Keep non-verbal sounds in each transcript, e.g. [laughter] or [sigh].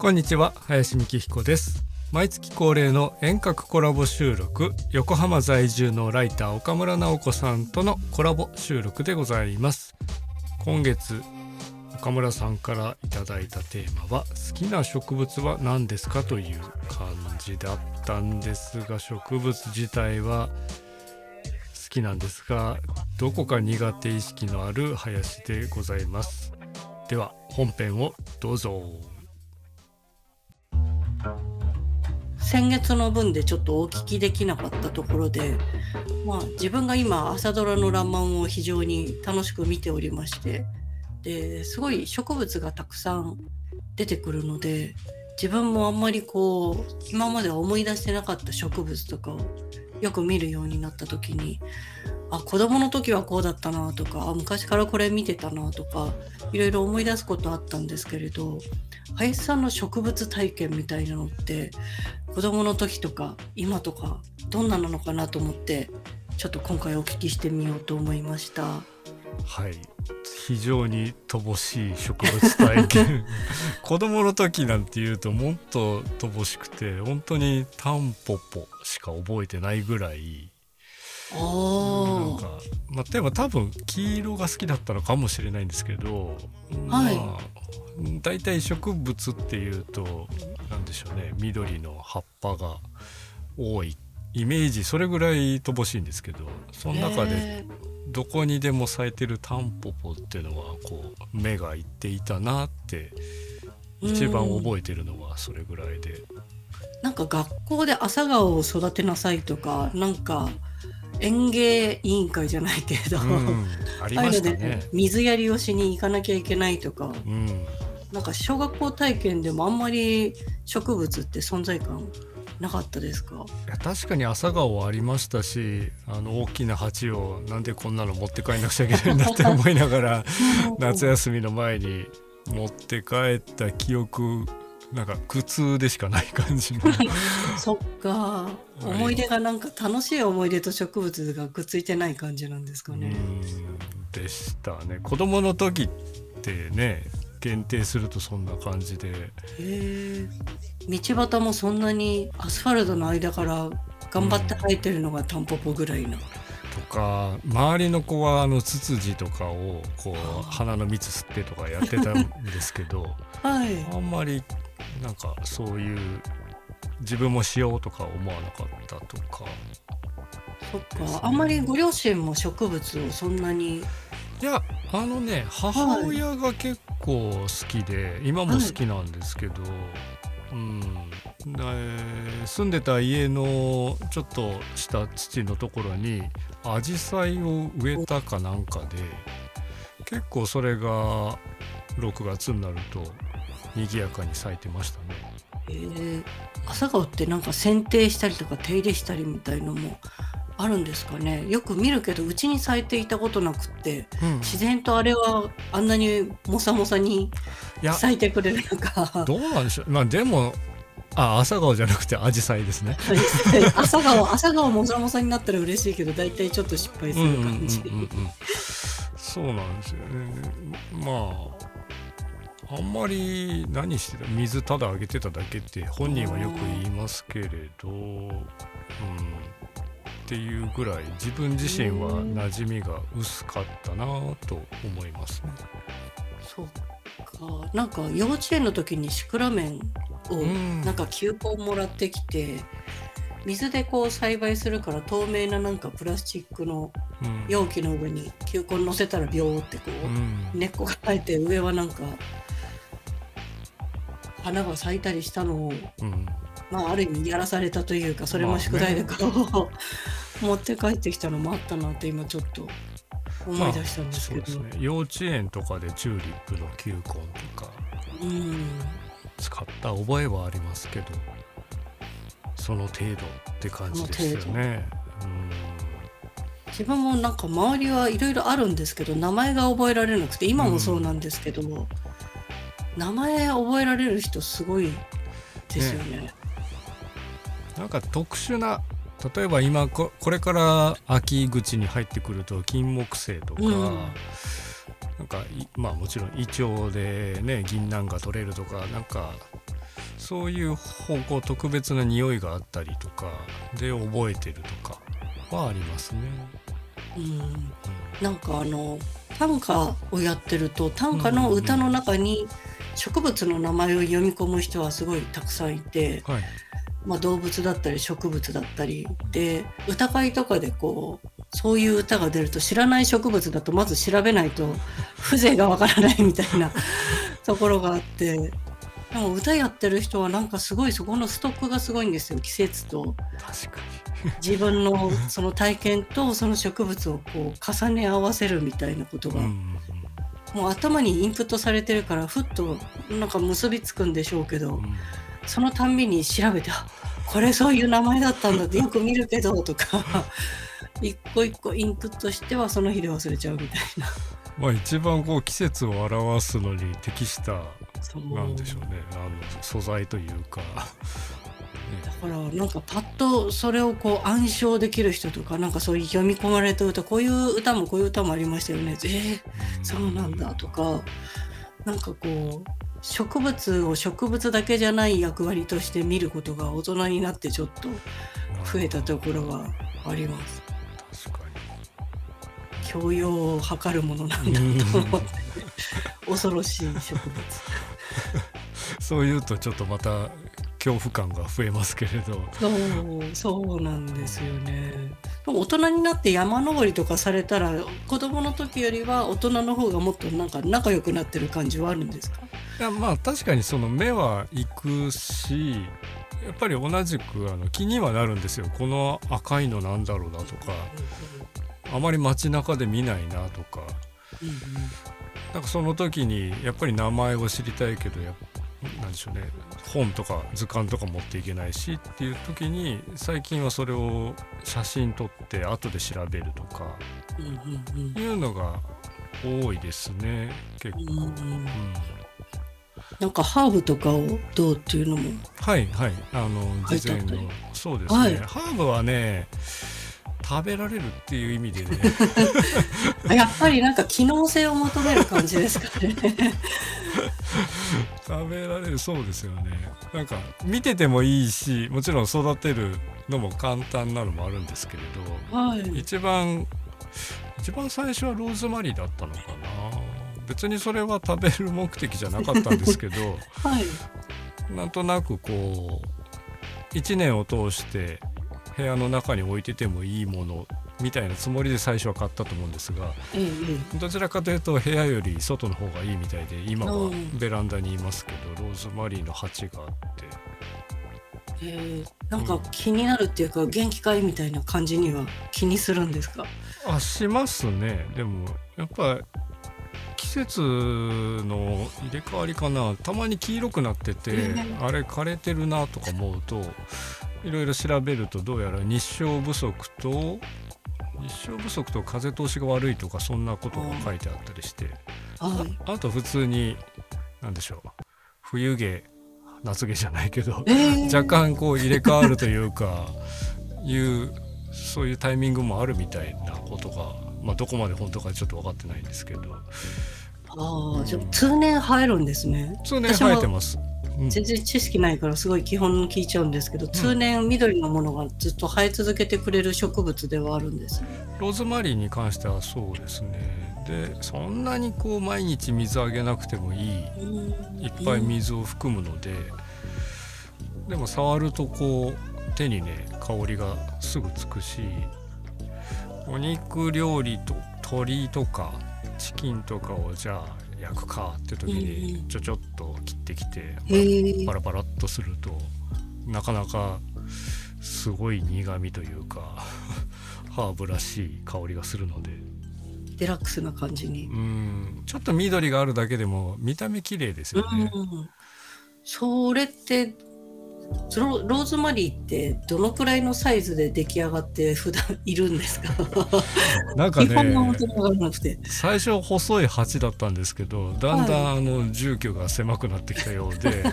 こんにちは林美希彦です。毎月恒例の遠隔コラボ収録横浜在住のライター岡村直子さんとのコラボ収録でございます。今月岡村さんからいただいたテーマは好きな植物は何ですかという感じだったんですが植物自体は好きなんですがどこか苦手意識のある林でございます。では本編をどうぞ。先月の分でちょっとお聞きできなかったところで、まあ、自分が今朝ドラの「らんまん」を非常に楽しく見ておりましてですごい植物がたくさん出てくるので自分もあんまりこう今までは思い出してなかった植物とかをよく見るようになった時にあ子供の時はこうだったなとかあ昔からこれ見てたなとかいろいろ思い出すことあったんですけれど林さんの植物体験みたいなのって子供の時とか今とかどんななのかなと思ってちょっと今回お聞きしてみようと思いました。はい。非常に乏しい植物体験。[laughs] 子供の時なんていうともっと乏しくて本当にタンポポしか覚えてないぐらいなんか、まあ、例えば多分黄色が好きだったのかもしれないんですけど、はい。まあ、大体植物っていうと何でしょうね緑の葉っぱが多い。イメージそれぐらい乏しいんですけどその中でへどこにでも咲いてるタンポポっていうのはこう目がいっていたなって一番覚えてるのはそれぐらいで。ーなんか学校で朝顔を育てなさいとかなんか園芸委員会じゃないけれど、うん、ありましたね。水やりをしに行かなきゃいけないとか。うん、なんか小学校体験でもあんまり植物って存在感なかったですか？いや確かに朝顔はありましたしあの大きな鉢をなんでこんなの持って帰んなくちゃいけないんだって思いながら [laughs] 夏休みの前に持って帰った記憶なんか苦痛でしかない感じの [laughs] そっかい思い出がなんか楽しい思い出と植物がくっついてない感じなんですかね。うんでしたね子供の時ってね限定するとそんな感じで道端もそんなにアスファルトの間から頑張って生えてるのがタンポポぐらいな。とか周りの子はあのツツジとかをこう鼻の蜜吸ってとかやってたんですけど [laughs] はい。あんまりなんかそういう自分もしようとか思わなかったとか。そっか。あんまりご両親も植物をそんなに。いやあのね母親が結構好きで、今も好きなんですけど、うん。で住んでた家のちょっとした土のところにアジサイを植えたかなんかで結構それが6月になると賑やかに咲いてましたね。えー、朝顔ってなんか剪定したりとか手入れしたりみたいのもあるんですかねよく見るけどうちに咲いていたことなくってうん自然とあれはあんなにもさもさに咲いてくれるのかどうなんでしょうまあでもあ朝顔じゃなくてアジサイですね。朝顔朝顔もさもさになったら嬉しいけど大体ちょっと失敗する感じ。そうなんですよね。まああんまり何してた水ただあげてただけって本人はよく言いますけれど、うん、っていうぐらい自分自身は馴染みが薄かったなと思いますね。そうか。なんか幼稚園の時にシクラメンをうん。なんか球根もらってきて水でこう栽培するから透明ななんかプラスチックのうん。容器の上に球根乗せたらビョーってこう、うん。根っこが生えて上はなんか花が咲いたりしたのをうん。まあある意味やらされたというかそれも宿題でこう、[laughs] 持って帰ってきたのもあったなって今ちょっと思い出したんですけど、そうですね。幼稚園とかでチューリップの球根とかうん。使った覚えはありますけどその程度って感じですよね。自分もなんか周りはいろいろあるんですけど名前が覚えられなくて今もそうなんですけど、名前覚えられる人すごいですよね。なんか特殊な例えば今ここれから秋口に入ってくると金木犀とか、うんなんかいまあもちろんイチョウでね銀杏が取れるとかなんかそういう方向特別な匂いがあったりとかで覚えてるとかはありますね。うんうんなんかあの短歌をやってると短歌の歌の中に植物の名前を読み込む人はすごいたくさんいて、はい。まあ、動物だったり植物だったりで歌会とかでこうそういう歌が出ると知らない植物だとまず調べないと [laughs] 風情がわからないみたいな [laughs] ところがあってでも歌やってる人はなんかすごいそこのストックがすごいんですよ季節と。[laughs] 自分のその体験とその植物をこう重ね合わせるみたいなことに。が、うんうんもう頭にインプットされてるからふっとなんか結びつくんでしょうけど、うんそのたんびに調べてあこれそういう名前だったんだってよく見るけどとか [laughs] 一個一個インプットしてはその日で忘れちゃうみたいな。[laughs] まあ一番こう季節を表すのに適したなんでしょうねあの素材というか。[laughs] だからなんかパッとそれをこう暗唱できる人とかなんかそういう読み込まれた歌こういう歌もこういう歌もありましたよねえー、そうなんだとかなんかこう植物を植物だけじゃない役割として見ることが大人になってちょっと増えたところがあります。確か教養を図るものなんだと思って [laughs] 恐ろしい植物。に [laughs] そういうとちょっとまた恐怖感が増えますけれど。そうそうなんですよね。大人になって山登りとかされたら子供の時よりは大人の方がもっとなんか仲良くなってる感じはあるんですか？いやまあ確かにその目は行くしやっぱり同じくあの気にはなるんですよ。この赤いのなんだろうなとか。あまり街中で見ないなとか。うんうんなんかその時にやっぱり名前を知りたいけどやっなんでしょうね本とか図鑑とか持っていけないしっていう時に最近はそれを写真撮って後で調べるとかいうのが多いですね結構。うんなんかハーブとかをどうっていうのもはいはい。あの事前の。そうですね、はい。ハーブはね食べられるっていう意味でねあ [laughs] やっぱりなんか機能性を求める感じですかね。食べられるそうですよねなんか見ててもいいしもちろん育てるのも簡単なのもあるんですけれどはい。一番一番最初はローズマリーだったのかな別にそれは食べる目的じゃなかったんですけど [laughs] はい。なんとなくこう1年を通して部屋の中に置いててもいいものみたいなつもりで最初は買ったと思うんですがえええどちらかというと部屋より外の方がいいみたいで今はうん。ベランダにいますけどローズマリーの鉢があって。ええ。えなんか気になるっていうか元気かいみたいな感じには気にするんですか？あしますね。でもやっぱ季節の入れ替わりかな。たまに黄色くなっててうんあれ枯れてるなとか思うといろいろ調べるとどうやら日照不足と日照不足と風通しが悪いとかそんなことが書いてあったりしてはい。あと普通に何でしょう冬毛夏毛じゃないけどええ若干こう入れ替わるというかいうそういうタイミングもあるみたいなことが、まあ、どこまで本当かちょっと分かってないんですけどああ、じゃあ通年生えるんですね。通年生えてます。うん。全然知識ないからすごい基本聞いちゃうんですけど、通年緑のものがずっと生え続けてくれる植物ではあるんです。ね。ローズマリーに関してはそうですね。でそんなにこう毎日水あげなくてもいい。いっぱい水を含むので、でも触るとこう手にね香りがすぐつくしお肉料理と鶏とかチキンとかをじゃあ焼くかって時うんうにん。ちょちょっと切ってきて、へえパラパラっとするとなかなかすごい苦味というか [laughs] ハーブらしい香りがするので。デラックスな感じに。う。ん。ちょっと緑があるだけでも見た目綺麗ですよね。うん、それってロローズマリーってどのくらいのサイズで出来上がって普段いるんですか？[laughs] なんかね。最初細い鉢だったんですけどだんだんあの住居が狭くなってきたようで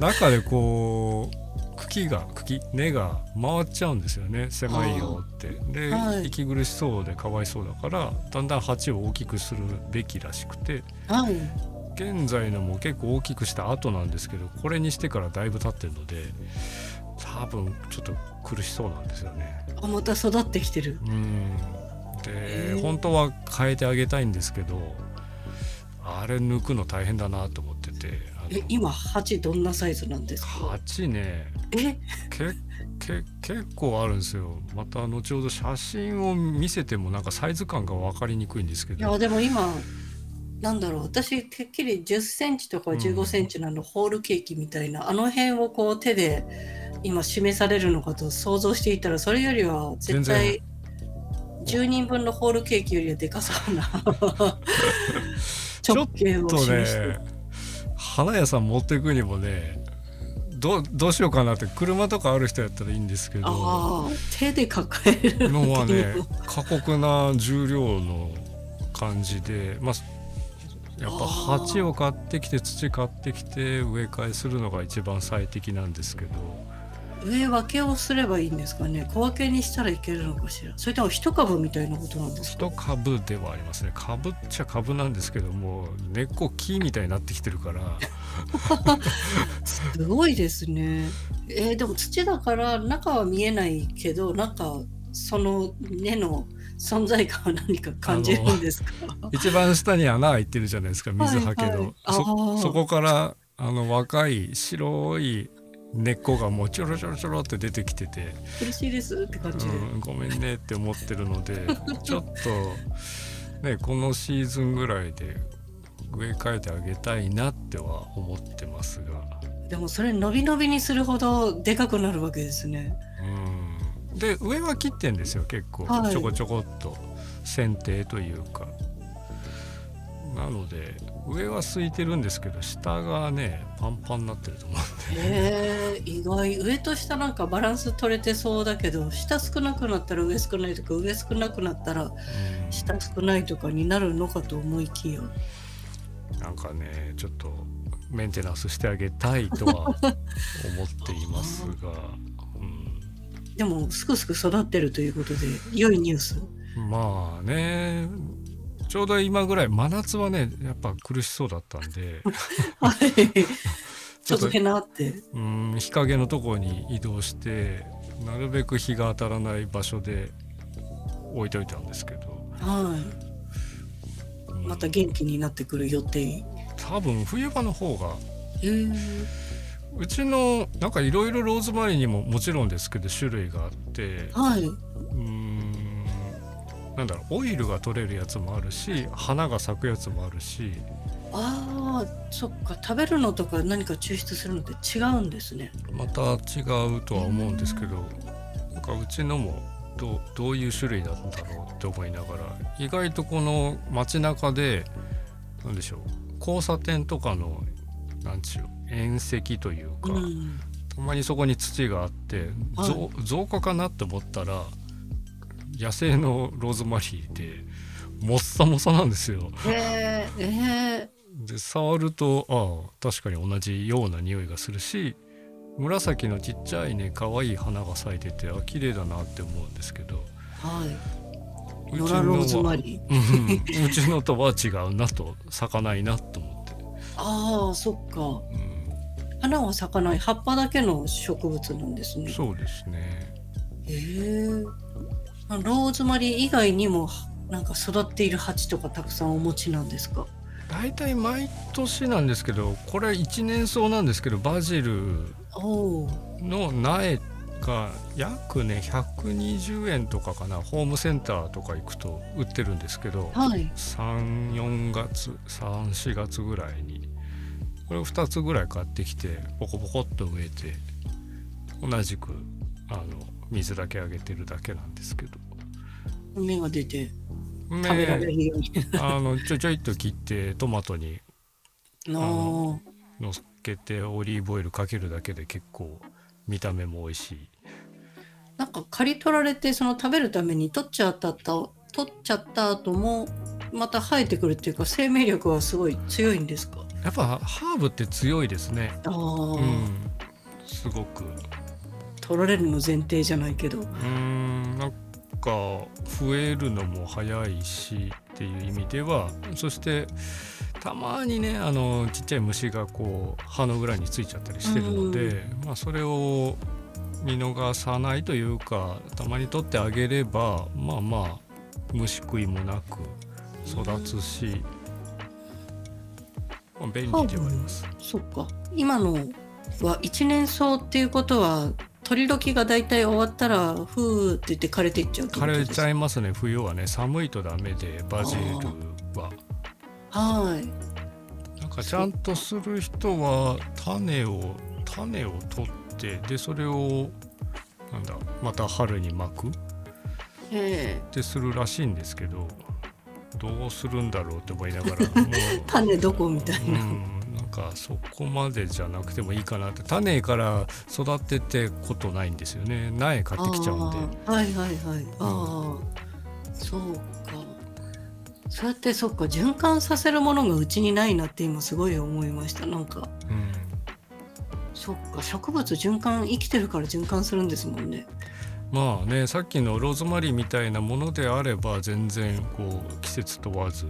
中でこう茎が茎根が回っちゃうんですよね狭いよって。で、はい息苦しそうでかわいそうだからだんだん鉢を大きくするべきらしくてはい。現在のも結構大きくした後なんですけどこれにしてからだいぶ経ってるので多分ちょっと苦しそうなんですよね。あまた育ってきてる。うん。で、本当は変えてあげたいんですけどあれ抜くの大変だなと思っててえ今鉢どんなサイズなんですか？鉢ねえ？けけ結構あるんですよ。また後ほど写真を見せてもなんかサイズ感が分かりにくいんですけいどやでも今なんだろう私てっきり1 0センチとかうん。1 5センチのあのホールケーキみたいな、あの辺をこう手で今示されるのかと想像していたらそれよりは絶対10人分のホールケーキよりはでかそうな直径をと示して。花屋さん持っていくにもねどうどうしようかなって車とかある人やったらいいんですけど。ああ手で抱えるのはね過酷な重量の感じでまあやっぱ鉢を買ってきて土買ってきて植え替えするのが一番最適なんですけど。植え分けをすればいいんですかね。小分けにしたらいけるのかしら。それとも一株みたいなことなんですか？一株ではありますね。株っちゃ株なんですけども根っこ木みたいになってきてるから。[laughs] すごいですね。えーでも土だから中は見えないけどなんかその根の存在感は何か感じるんですか？一番下に穴開いてるじゃないですか水はけの、はいはいそそこからあの若い白い根っこがもうちょろちょろちょろって出てきてて、苦しいですって感じで。うん、ごめんねって思ってるので [laughs] ちょっとねこのシーズンぐらいで植え替えてあげたいなっては思ってますが。でもそれ伸び伸びにするほどでかくなるわけですね。うんで上は切ってんですよ結構、はい。ちょこちょこっと。剪定というか。なので上は空いてるんですけど下がねパンパンになってると思うんで。へえ意外。上と下なんかバランス取れてそうだけど下少なくなったら上少ないとか上少なくなったらうん。下少ないとかになるのかと思いきや。なんかねちょっとメンテナンスしてあげたいとは思っていますが、うん、でもすくすく育ってるということで良いニュース。まあねちょうど今ぐらい真夏はねやっぱ苦しそうだったんで [laughs] はい。[laughs] ちょっとへなって。うん日陰のところに移動してなるべく日が当たらない場所で置いといたんですけど、はい。うんまた元気になってくる予定。多分冬場の方が。うちのなんかいろいろローズマリーにももちろんですけど種類があってはい。うんなんだろうオイルが取れるやつもあるし花が咲くやつもあるしああ、そっか。食べるのとか何か抽出するのって違うんですね。また違うとは思うんですけどなんかうちのもどうどういう種類なんだろうって思いながら意外とこの街中でなんでしょう交差点とかのなんちゅう縁石というか、うん。たまにそこに土があって、はいぞ増加かなって思ったら野生のローズマリーでもっさもさなんですよ。へえ。ええ。で触るとああ確かに同じような匂いがするし紫のちっちゃいね可愛い花が咲いててあ綺麗だなって思うんですけどはい。うノラローズマリー。ー、うん、うちのとは違うなと咲かないなと思ああ、そっか。う花は咲かない葉っぱだけの植物なんですん、ね。そうですねへえ。ローズマリー以外にもなんか育っている鉢とかたくさんお持ちなんですか？大体毎年なんですけどこれ一年草なんですけどバジル。の苗が約ね120円とかかなホームセンターとか行くと売ってるんですけどはい。34月34月ぐらいにこれを2つぐらい買ってきてポコポコっと植えて同じくあの水だけあげてるだけなんですけど芽が出てね食べられるように。あのちょいちょいっと切ってトマトになあ。のっけてオリーブオイルかけるだけで結構見た目も美味しいなんか刈り取られてその食べるために取っちゃったと取っちゃった後もまた生えてくるっていうか生命力はすごい強いんですか？やっぱハーブって強いですね。ああ、うん。すごく。取られるの前提じゃないけど。うーん。なんか増えるのも早いしっていう意味ではそしてたまにねあのちっちゃい虫がこう葉の裏についちゃったりしてるので、まあ、それを見逃さないというかたまに取ってあげればまあまあ虫食いもなく育つし、まあ、便利ではあります。そっか。今のは一年草っていうことは取り時が大体終わったらふーって言って枯れていっちゃう枯れちゃいますね。冬はね寒いとダメでバジルは。はい。なんかちゃんとする人は種を種を取ってでそれをなんだまた春に巻く。っええ。てするらしいんですけどどうするんだろうって思いながら。[laughs] 種どこみたいな、うん。なんかそこまでじゃなくてもいいかなって。種から育ててことないんですよね。苗買ってきちゃうんで。はいはいはい。ああ、そうか。そうやってそっか。循環させるものがうちにないなって今すごい思いました。なんか。うん。そっか。植物循環生きてるから循環するんですもんねまあねさっきのローズマリーみたいなものであれば全然こう季節問わず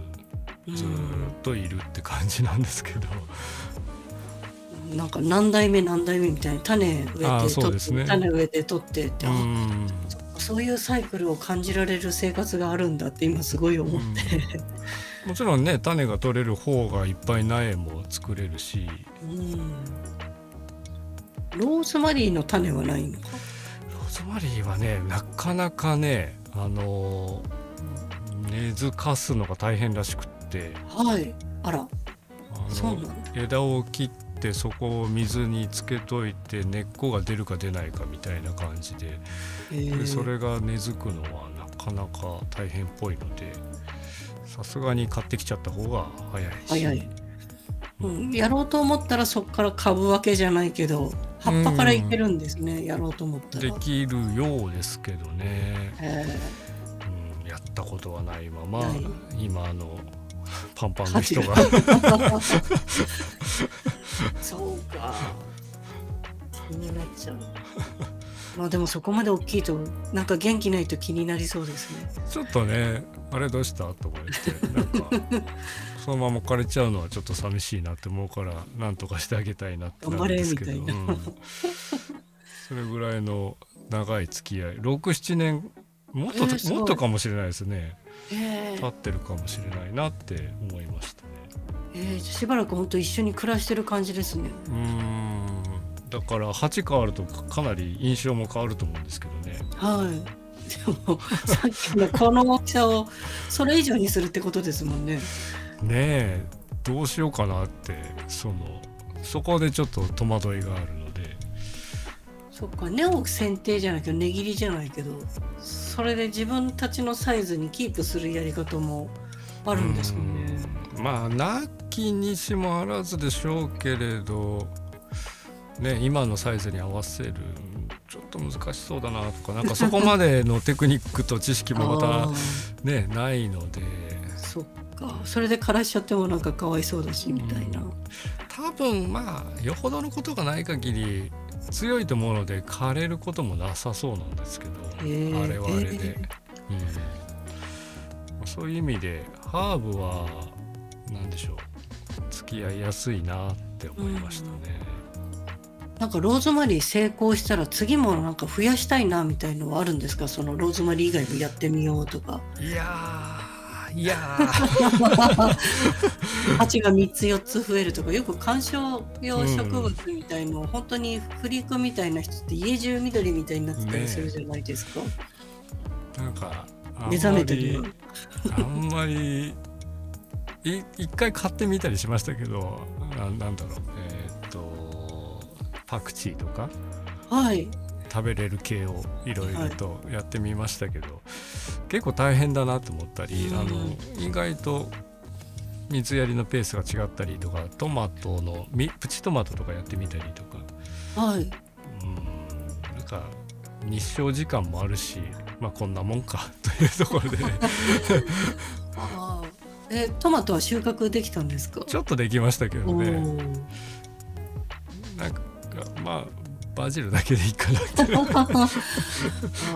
ずーっといるって感じなんですけど、うんなんか何代目何代目みたいに種植えて取って、そうですね。種植えて取ってって、そういうサイクルを感じられる生活があるんだって今すごい思って、もちろんね種が取れる方がいっぱい苗も作れるし。うん。ローズマリーの種はないのかローズマリーはねなかなかねあの根付かすのが大変らしくって。はい。あら。そうな枝を切ってそこを水につけといて根っこが出るか出ないかみたいな感じで。へー。でそれが根付くのはなかなか大変っぽいのでさすがに買ってきちゃった方が早いし。早い。うん、やろうと思ったらそこから株分けじゃないけど葉っぱからいけるんですね、やろうと思ったら。できるようですけどね、へうん、やったことはないまま今あのパンパンの人が。ー [laughs] そうか。気になっちゃう。まあでもそこまで大きいとなんか元気ないと気になりそうですね。ちょっとねあれどうした？とか言ってなんか [laughs] そのまま枯れちゃうのはちょっと寂しいなって思うからなんとかしてあげたいなってなるんですけど、うん。それぐらいの長い付き合い。67年もっと、えーもっとかもしれないですね。へ経ってるかもしれないなって思いましたね。えー、しばらく本当一緒に暮らしてる感じですね。うーん。だから鉢変わるとかなり印象も変わると思うんですけどね。はい。でもさっきのこの大きさをそれ以上にするってことですもんねねえどうしようかなってそのそこでちょっと戸惑いがあるので。そっか根を剪定じゃないけど根切りじゃないけどそれで自分たちのサイズにキープするやり方もあるんですもんね。うん。まあなきにしもあらずでしょうけれどね今のサイズに合わせるちょっと難しそうだなとかなんかそこまでのテクニックと知識もま [laughs] あたねないので。ーそっかそれで枯らしちゃってもなんかかわいそうだしみたいな。多分まあよほどのことがない限り強いと思うので枯れることもなさそうなんですけど、へー。あれはあれで、へ [laughs] うん、そういう意味でハーブは何でしょう。付き合いやすいなって思いましたね。なんかローズマリー成功したら次もなんか増やしたいなみたいのはあるんですか？そのローズマリー以外もやってみようとか。いやーいやー。[laughs] 鉢が3つ4つ増えるとかよく観賞用植物みたいのを本当にフリークみたいな人って家中緑みたいになってたりするじゃないですか、なんか目覚めてるよあんまりい一回買ってみたりしましたけどななんだろう。えーっとパクチーとか？はい。食べれる系をいろいろとやってみましたけど、結構大変だなと思ったり、うん。あの意外と水やりのペースが違ったりとかトマトのみプチトマトとかやってみたりとか。はい。うん。なんか日照時間もあるしまあこんなもんか [laughs] というところでね。[laughs] あー。えトマトは収穫できたんですか？ちょっとできましたけどおねー。なんかまあバジルだけでいいかなって、[laughs] あ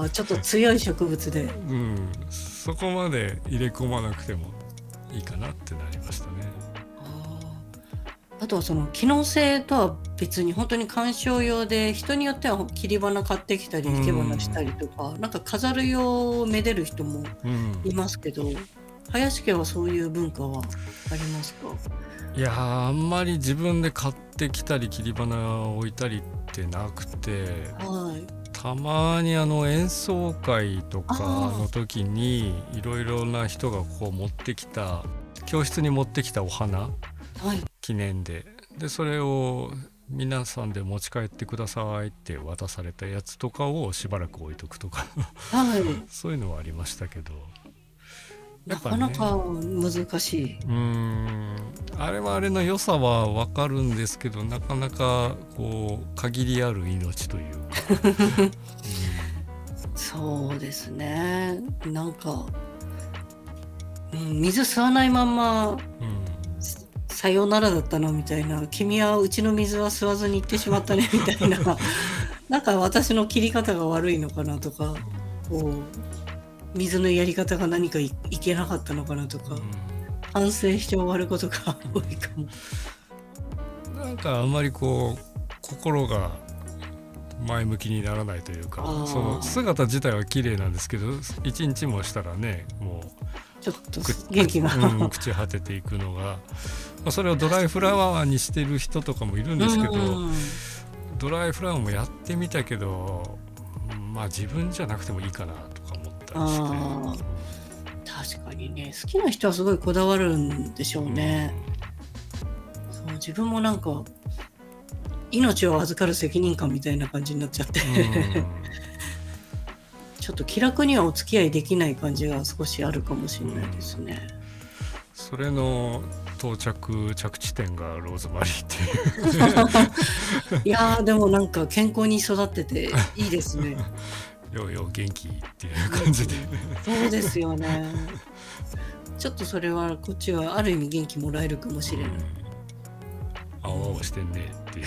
ーちょっと強い植物で。うん、そこまで入れ込まなくてもいいかなってなりましたね。ああとはその機能性とは別に本当に鑑賞用で人によっては切り花買ってきたりうん生け花したりとか、なんか飾る用をめでる人もうん。いますけど林家はそういう文化はありますか？いやーあんまり自分で買ってきたり切り花を置いたりってなくてはい。たまにあの演奏会とかの時にいろいろな人がこう持ってきた教室に持ってきたお花はい。記念で。でそれを皆さんで持ち帰ってくださいって渡されたやつとかをしばらく置いとくとか。はい。[laughs] そういうのはありましたけどやなっぱねかなか難しい。うーんあれはあれの良さはわかるんですけどなかなかこう限りある命というか、そうですね。なんか、うん、水吸わないまんまうんうんさようならだったなみたいな君はうちの水は吸わずに行ってしまったねみたいな [laughs] なんか私の切り方が悪いのかなとかこう水のやり方が何かいいけなかったのかなとか反省して終わることが多いかも。うんなんかあんまりこう心が前向きにならないというかその姿自体は綺麗なんですけど一日もしたらねもちょっとう元気が。うん、朽ち果てていくのが、まあ、それをドライフラワーにしてる人とかもいるんですけど、うんドライフラワーもやってみたけどまあ自分じゃなくてもいいかなった確かにね好きな人はすごいこだわるんでしょうね。そう自分もなんか命を預かる責任感みたいな感じになっちゃって、うん [laughs] ちょっと気楽にはお付き合いできない感じが少しあるかもしれないですね。それの到着着地点がローズマリーっていう [laughs] いやーでもなんか健康に育ってていいですね。[laughs] ようよう元気っていう感じで、そうですよね。ちょっとそれはこっちはある意味元気もらえるかもしれない。青々してんねっていう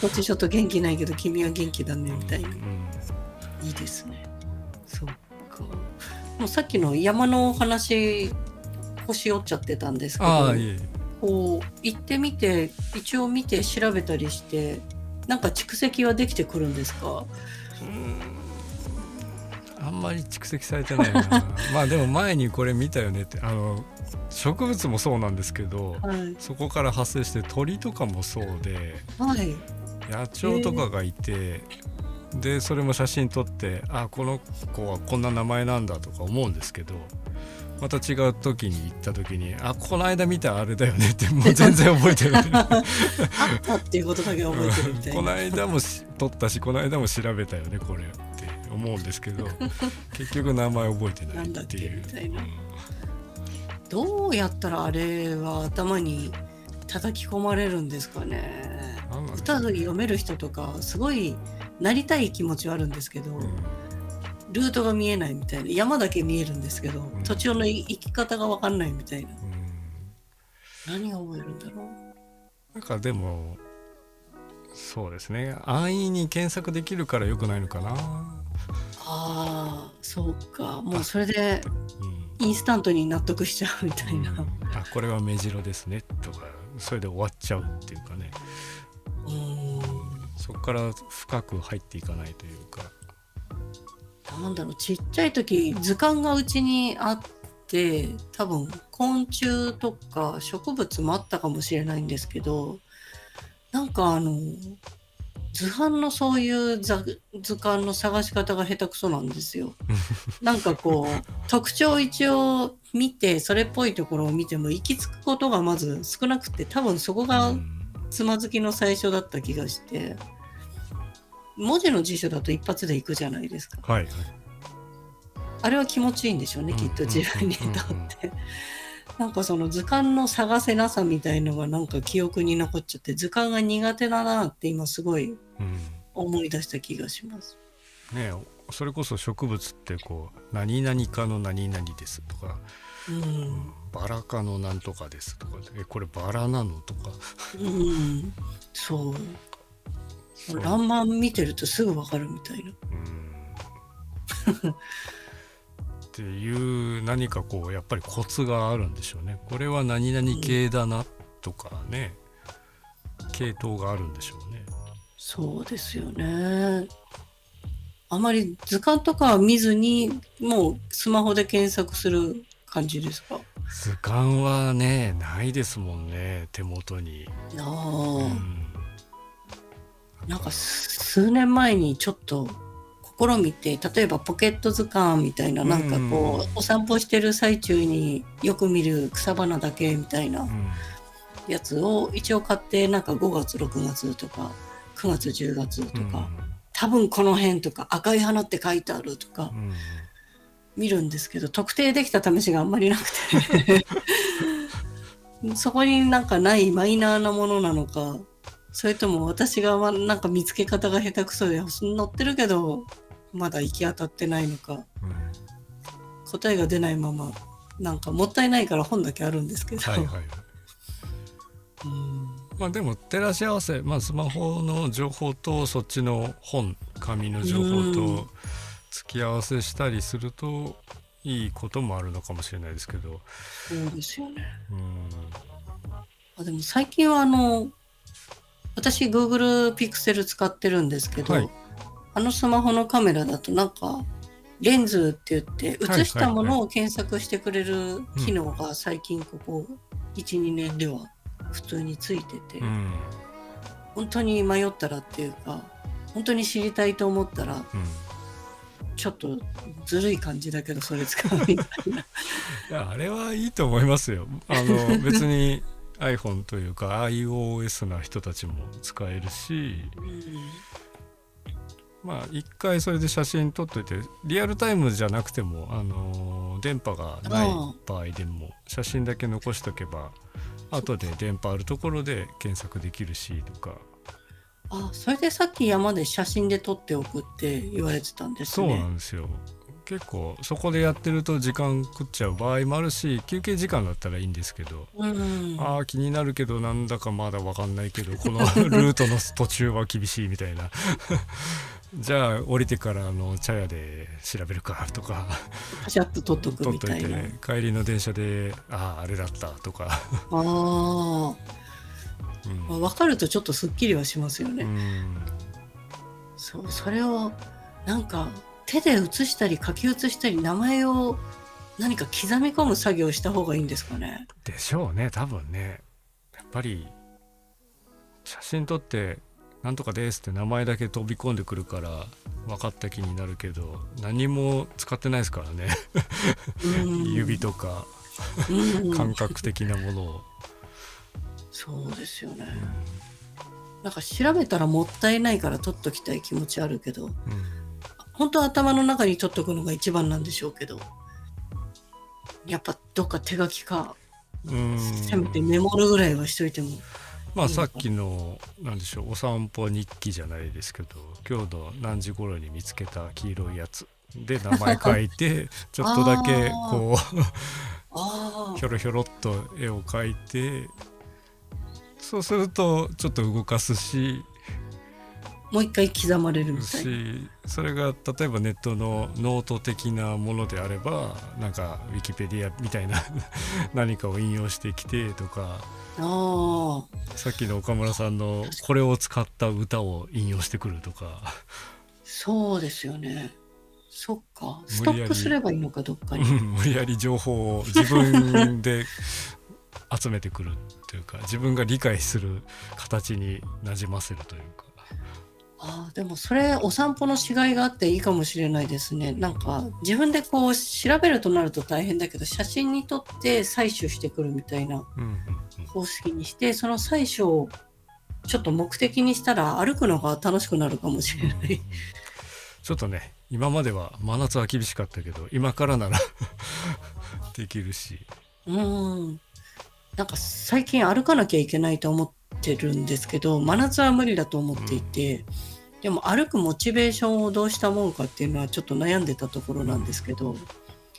こっちちょっと元気ないけど君は元気だねみたいな。うんいいですね。そっか。もうさっきの山のお話腰折っちゃってたんですけど、こう行ってみて一応見て調べたりしてなんか蓄積はできてくるんですか？あんまり蓄積されてないな。[laughs] まあでも前にこれ見たよねって。あの植物もそうなんですけどはい。そこから発生して鳥とかもそうではい。野鳥とかがいて、でそれも写真撮ってあこの子はこんな名前なんだとか思うんですけどまた違う時に行った時にあこの間見たあれだよねってもう全然覚えてない。あったっていうことだけ覚えてるみたいこのな間もし撮ったしこの間も調べたよねこれって思うんですけど [laughs] 結局名前覚えてないっていう。どうやったらあれは頭に叩き込まれるんですかね。歌うね。読める人とかすごいなりたい気持ちはあるんですけど、うんルートが見えないみたいな。山だけ見えるんですけど、ん。途中の行き方が分かんないみたいな。うん。何が覚えるんだろう？なんかでもそうですね。安易に検索できるから良くないのかな、ああそうか。もうそれでうん。インスタントに納得しちゃうみたいな、うん。あこれは目白ですねとかそれで終わっちゃうっていうかね。うん、そこから深く入っていかないというかなんだろうちっちゃい時図鑑がうちにあって多分昆虫とか植物もあったかもしれないんですけどなんかあの図版のそういう図図鑑の探し方が下手くそなんですよ。[laughs] なんかこう特徴を一応見てそれっぽいところを見ても行き着くことがまず少なくて多分そこがうんつまずきの最初だった気がして文字の辞書だと一発で行くじゃないですか。はいはいあれは気持ちいいんでしょうね、うんきっと自分にとうんうんって。なんかその図鑑の探せなさみたいのがなんか記憶に残っちゃって図鑑が苦手だなって今すごいうん思い出した気がします。ねそれこそ植物ってこう何々かの何々ですとかうん、バラ科のなんとかですとかえこれバラなのとかうん、そう。そうランマン見てるとすぐわかるみたいな。うんっていう何かこうやっぱりコツがあるんでしょうね。これは何々系だなっとかね系統があるんでしょうね。そうですよね。あまり図鑑とかは見ずにもうスマホで検索する感じですか？図鑑はねないですもんね手元に。ああ、うんなんか数年前にちょっと試みて例えばポケット図鑑みたいななんかこう、お散歩してる最中によく見る草花だけみたいなうん。やつを一応買ってなんか5月6月とか9月10月とか、多分この辺とか赤い花って書いてあるとかうん。見るんですけど特定できた試しがあんまりなくて。[laughs] そこになんかないマイナーなものなのかそれとも私がまなんか見つけ方が下手くそで載ってるけどまだ行き当たってないのかうん答えが出ないままなんかもったいないから本だけあるんですけど、はいはい。うん。まあでも照らし合わせ、まあ、スマホの情報とそっちの本紙の情報うん。と付き合わせしたりするといいこともあるのかもしれないですけど、そうですよね。うん、あでも最近はあの私 Google Pixel 使ってるんですけど、はいあのスマホのカメラだとなんかレンズって言ってはい映したものを検索してくれる機能が最近ここ12年では普通についてて、うん本当に迷ったらっていうか本当に知りたいと思ったらうんちょっとずるい感じだけどそれ使うみたいな。いやあれはいいと思いますよ。あの別に iPhone というか iOS な人たちも使えるしまあ一回それで写真撮っといてリアルタイムじゃなくても、あの電波がない場合でも写真だけ残しとけば後で電波あるところで検索できるしとかあそれでさっき山で写真で撮っておくって言われてたんですそうね。なんですよ。結構そこでやってると時間食っちゃう場合もあるし休憩時間だったらいいんですけどうん、あー気になるけどなんだかまだ分かんないけどこのルートの途中は厳しいみたいな。[laughs] じゃあ降りてからあの茶屋で調べるかとか。パシャッと撮っとく取っといみたいな。て帰りの電車であああれだったとか、ああ、うん。まあ、分かるとちょっとすっきりはしますよね。うん。そうそれをなんか手で写したり書き写したり名前を何か刻み込む作業をした方がいいんですかね？でしょうね多分ね。やっぱり写真撮って「なんとかです」って名前だけ飛び込んでくるから分かった気になるけど何も使ってないですからね。うん。[laughs] 指とかうん。感覚的なものを。そうですよね。なんか調べたらもったいないから取っときたい気持ちあるけど。うん本当は頭の中に取っとくのが一番なんでしょうけどやっぱどっか手書きかうんせめてメモるぐらいはしといても。まあさっきのなんでしょうお散歩日記じゃないですけど今日の何時頃に見つけた黄色いやつで名前書いて [laughs] ちょっとだけこあうひょろひょろっと絵を描いてそうするとちょっと動かすしあもう一回刻まれるみたいな。しそれが例えばネットのノート的なものであればなんかウィキペディアみたいな [laughs] 何かを引用してきてとかああさっきの岡村さんのこれを使った歌を引用してくるとかそうですよね。そっかストックすればいいのかどっかに。うん無理やり情報を自分で集めてくるというか自分が理解する形になじませるというか。ああでもそれお散歩のしがいがあっていいかもしれないですね。なんか自分でこう調べるとなると大変だけど写真に撮って採取してくるみたいなうんうん方式にしてその採取をちょっと目的にしたら歩くのが楽しくなるかもしれなうんい。ちょっとね今までは真夏は厳しかったけど今からなら [laughs] できるし。うん。なんか最近歩かなきゃいけないと思ってるんですけど真夏は無理だと思っていて、でも歩くモチベーションをどうしたもんかっていうのはちょっと悩んでたところなんですけど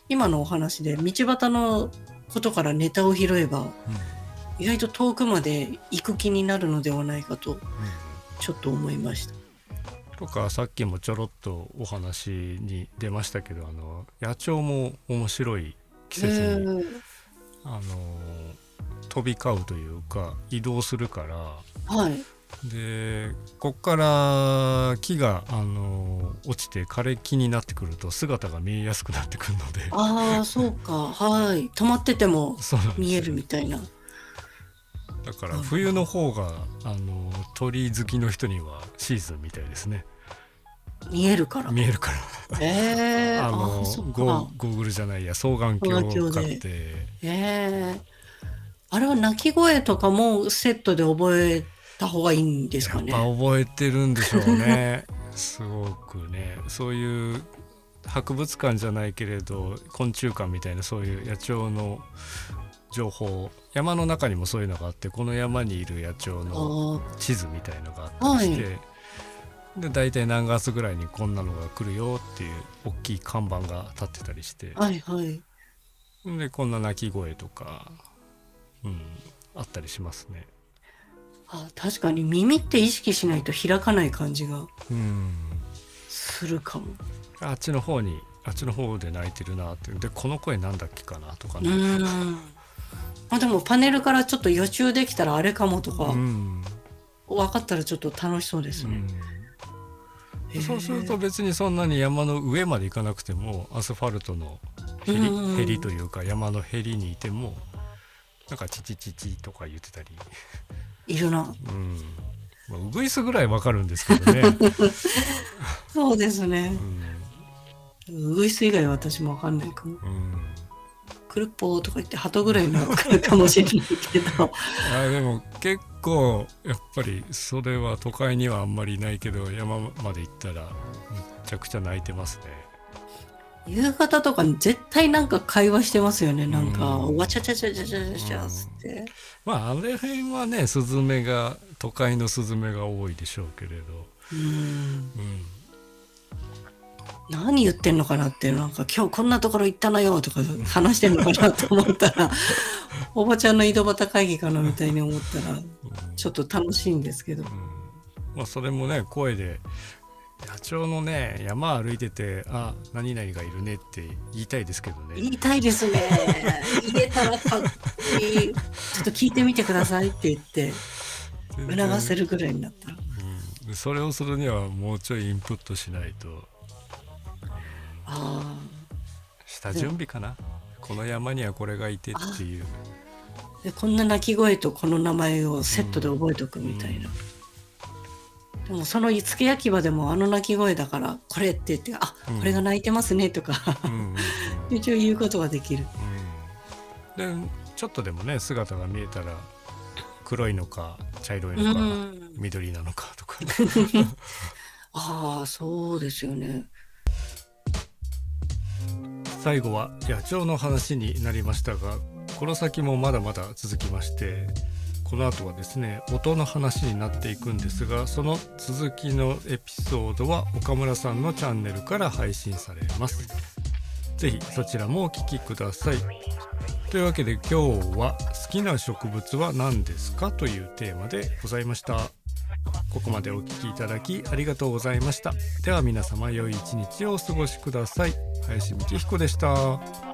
今のお話で道端のことからネタを拾えばうん意外と遠くまで行く気になるのではないかとうんちょっと思いました。とかさっきもちょろっとお話に出ましたけどあの野鳥も面白い季節に、うんあの飛び交うというか移動するからはい。でこっから木があの落ちて枯れ木になってくると姿が見えやすくなってくるので。ああ、そうか。はい。止まってても見えるみたいな。だから冬の方があの鳥好きの人にはシーズンみたいですね。見えるから。見えるから。ええ [laughs] あのあそっゴーグルじゃないや双眼鏡をって。ええあれは鳴き声とかもセットで覚えた方がいいんですかね。覚えてるんでしょうね [laughs] すごくねそういう博物館じゃないけれど昆虫館みたいなそういう野鳥の情報山の中にもそういうのがあってこの山にいる野鳥のあ地図みたいのがあったりして、はで大体何月ぐらいにこんなのが来るよっていう大きい看板が立ってたりしてあ、はいはい。でこんな鳴き声とか、うん、あったりしますね。あ確かに耳って意識しないと開かない感じがうんするかも。あっちの方にあっちの方で泣いてるなってでこの声なんだっけかなとかね。まあでもパネルからちょっと予習できたらあれかもとかうん。分かったらちょっと楽しそうですね。そうすると別にそんなに山の上まで行かなくてもアスファルトのへりうん。へりというか山のへりにいてもなんかチチチチとか言ってたり、いるな。うんまあ、ウグイスぐらいわかるんですけどね、[laughs] そうですねう。んウグイス以外は私も分かんないかも。うん、クルッポーとか言って鳩ぐらいのかもしれないけど。[laughs] あでも結構やっぱりそれは都会にはあんまりいないけど山まで行ったらめちゃくちゃ泣いてますね。夕方とかに絶対なんか会話してますよね。なんか、うんわちゃちゃちゃちゃちゃちゃつって。まああれ辺はねスズメが都会のスズメが多いでしょうけれど、うん。うん、何言ってんのかなって、なんか今日こんなところ行ったのよとか話してんのかなと思ったら、[laughs] おばちゃんの井戸端会議かなみたいに思ったら、ちょっと楽しいんですけど。うんまあそれもね声で野鳥のね山歩いてて「あ何々がいるね」って言いたいですけどね。言いたいですね。[laughs] 言えたらかっこいい。ちょっと聞いてみてくださいって言って、促せるぐらいになったら。うんでそれをするにはもうちょいインプットしないとあ下準備かな、この山にはこれがいてっていう。あ。で、こんな鳴き声とこの名前をセットで覚えておくみたいな。でもその付け焼き場でもあの鳴き声だからこれって言って、あ、うんこれが鳴いてますねとか、[laughs] 一応言うことができる。うんでちょっとでもね姿が見えたら黒いのか茶色いうのか、ん。緑なのかとか [laughs] ああ、そうですよね。[laughs] 最後は野鳥の話になりましたがこの先もまだまだ続きましてこの後はですね音の話になっていくんですがその続きのエピソードは岡村さんのチャンネルから配信されます。ぜひそちらもお聞きください。というわけで今日は好きな植物は何ですかというテーマでございました。ここまでお聞きいただきありがとうございました。では皆様良い一日をお過ごしください。林幹彦でした。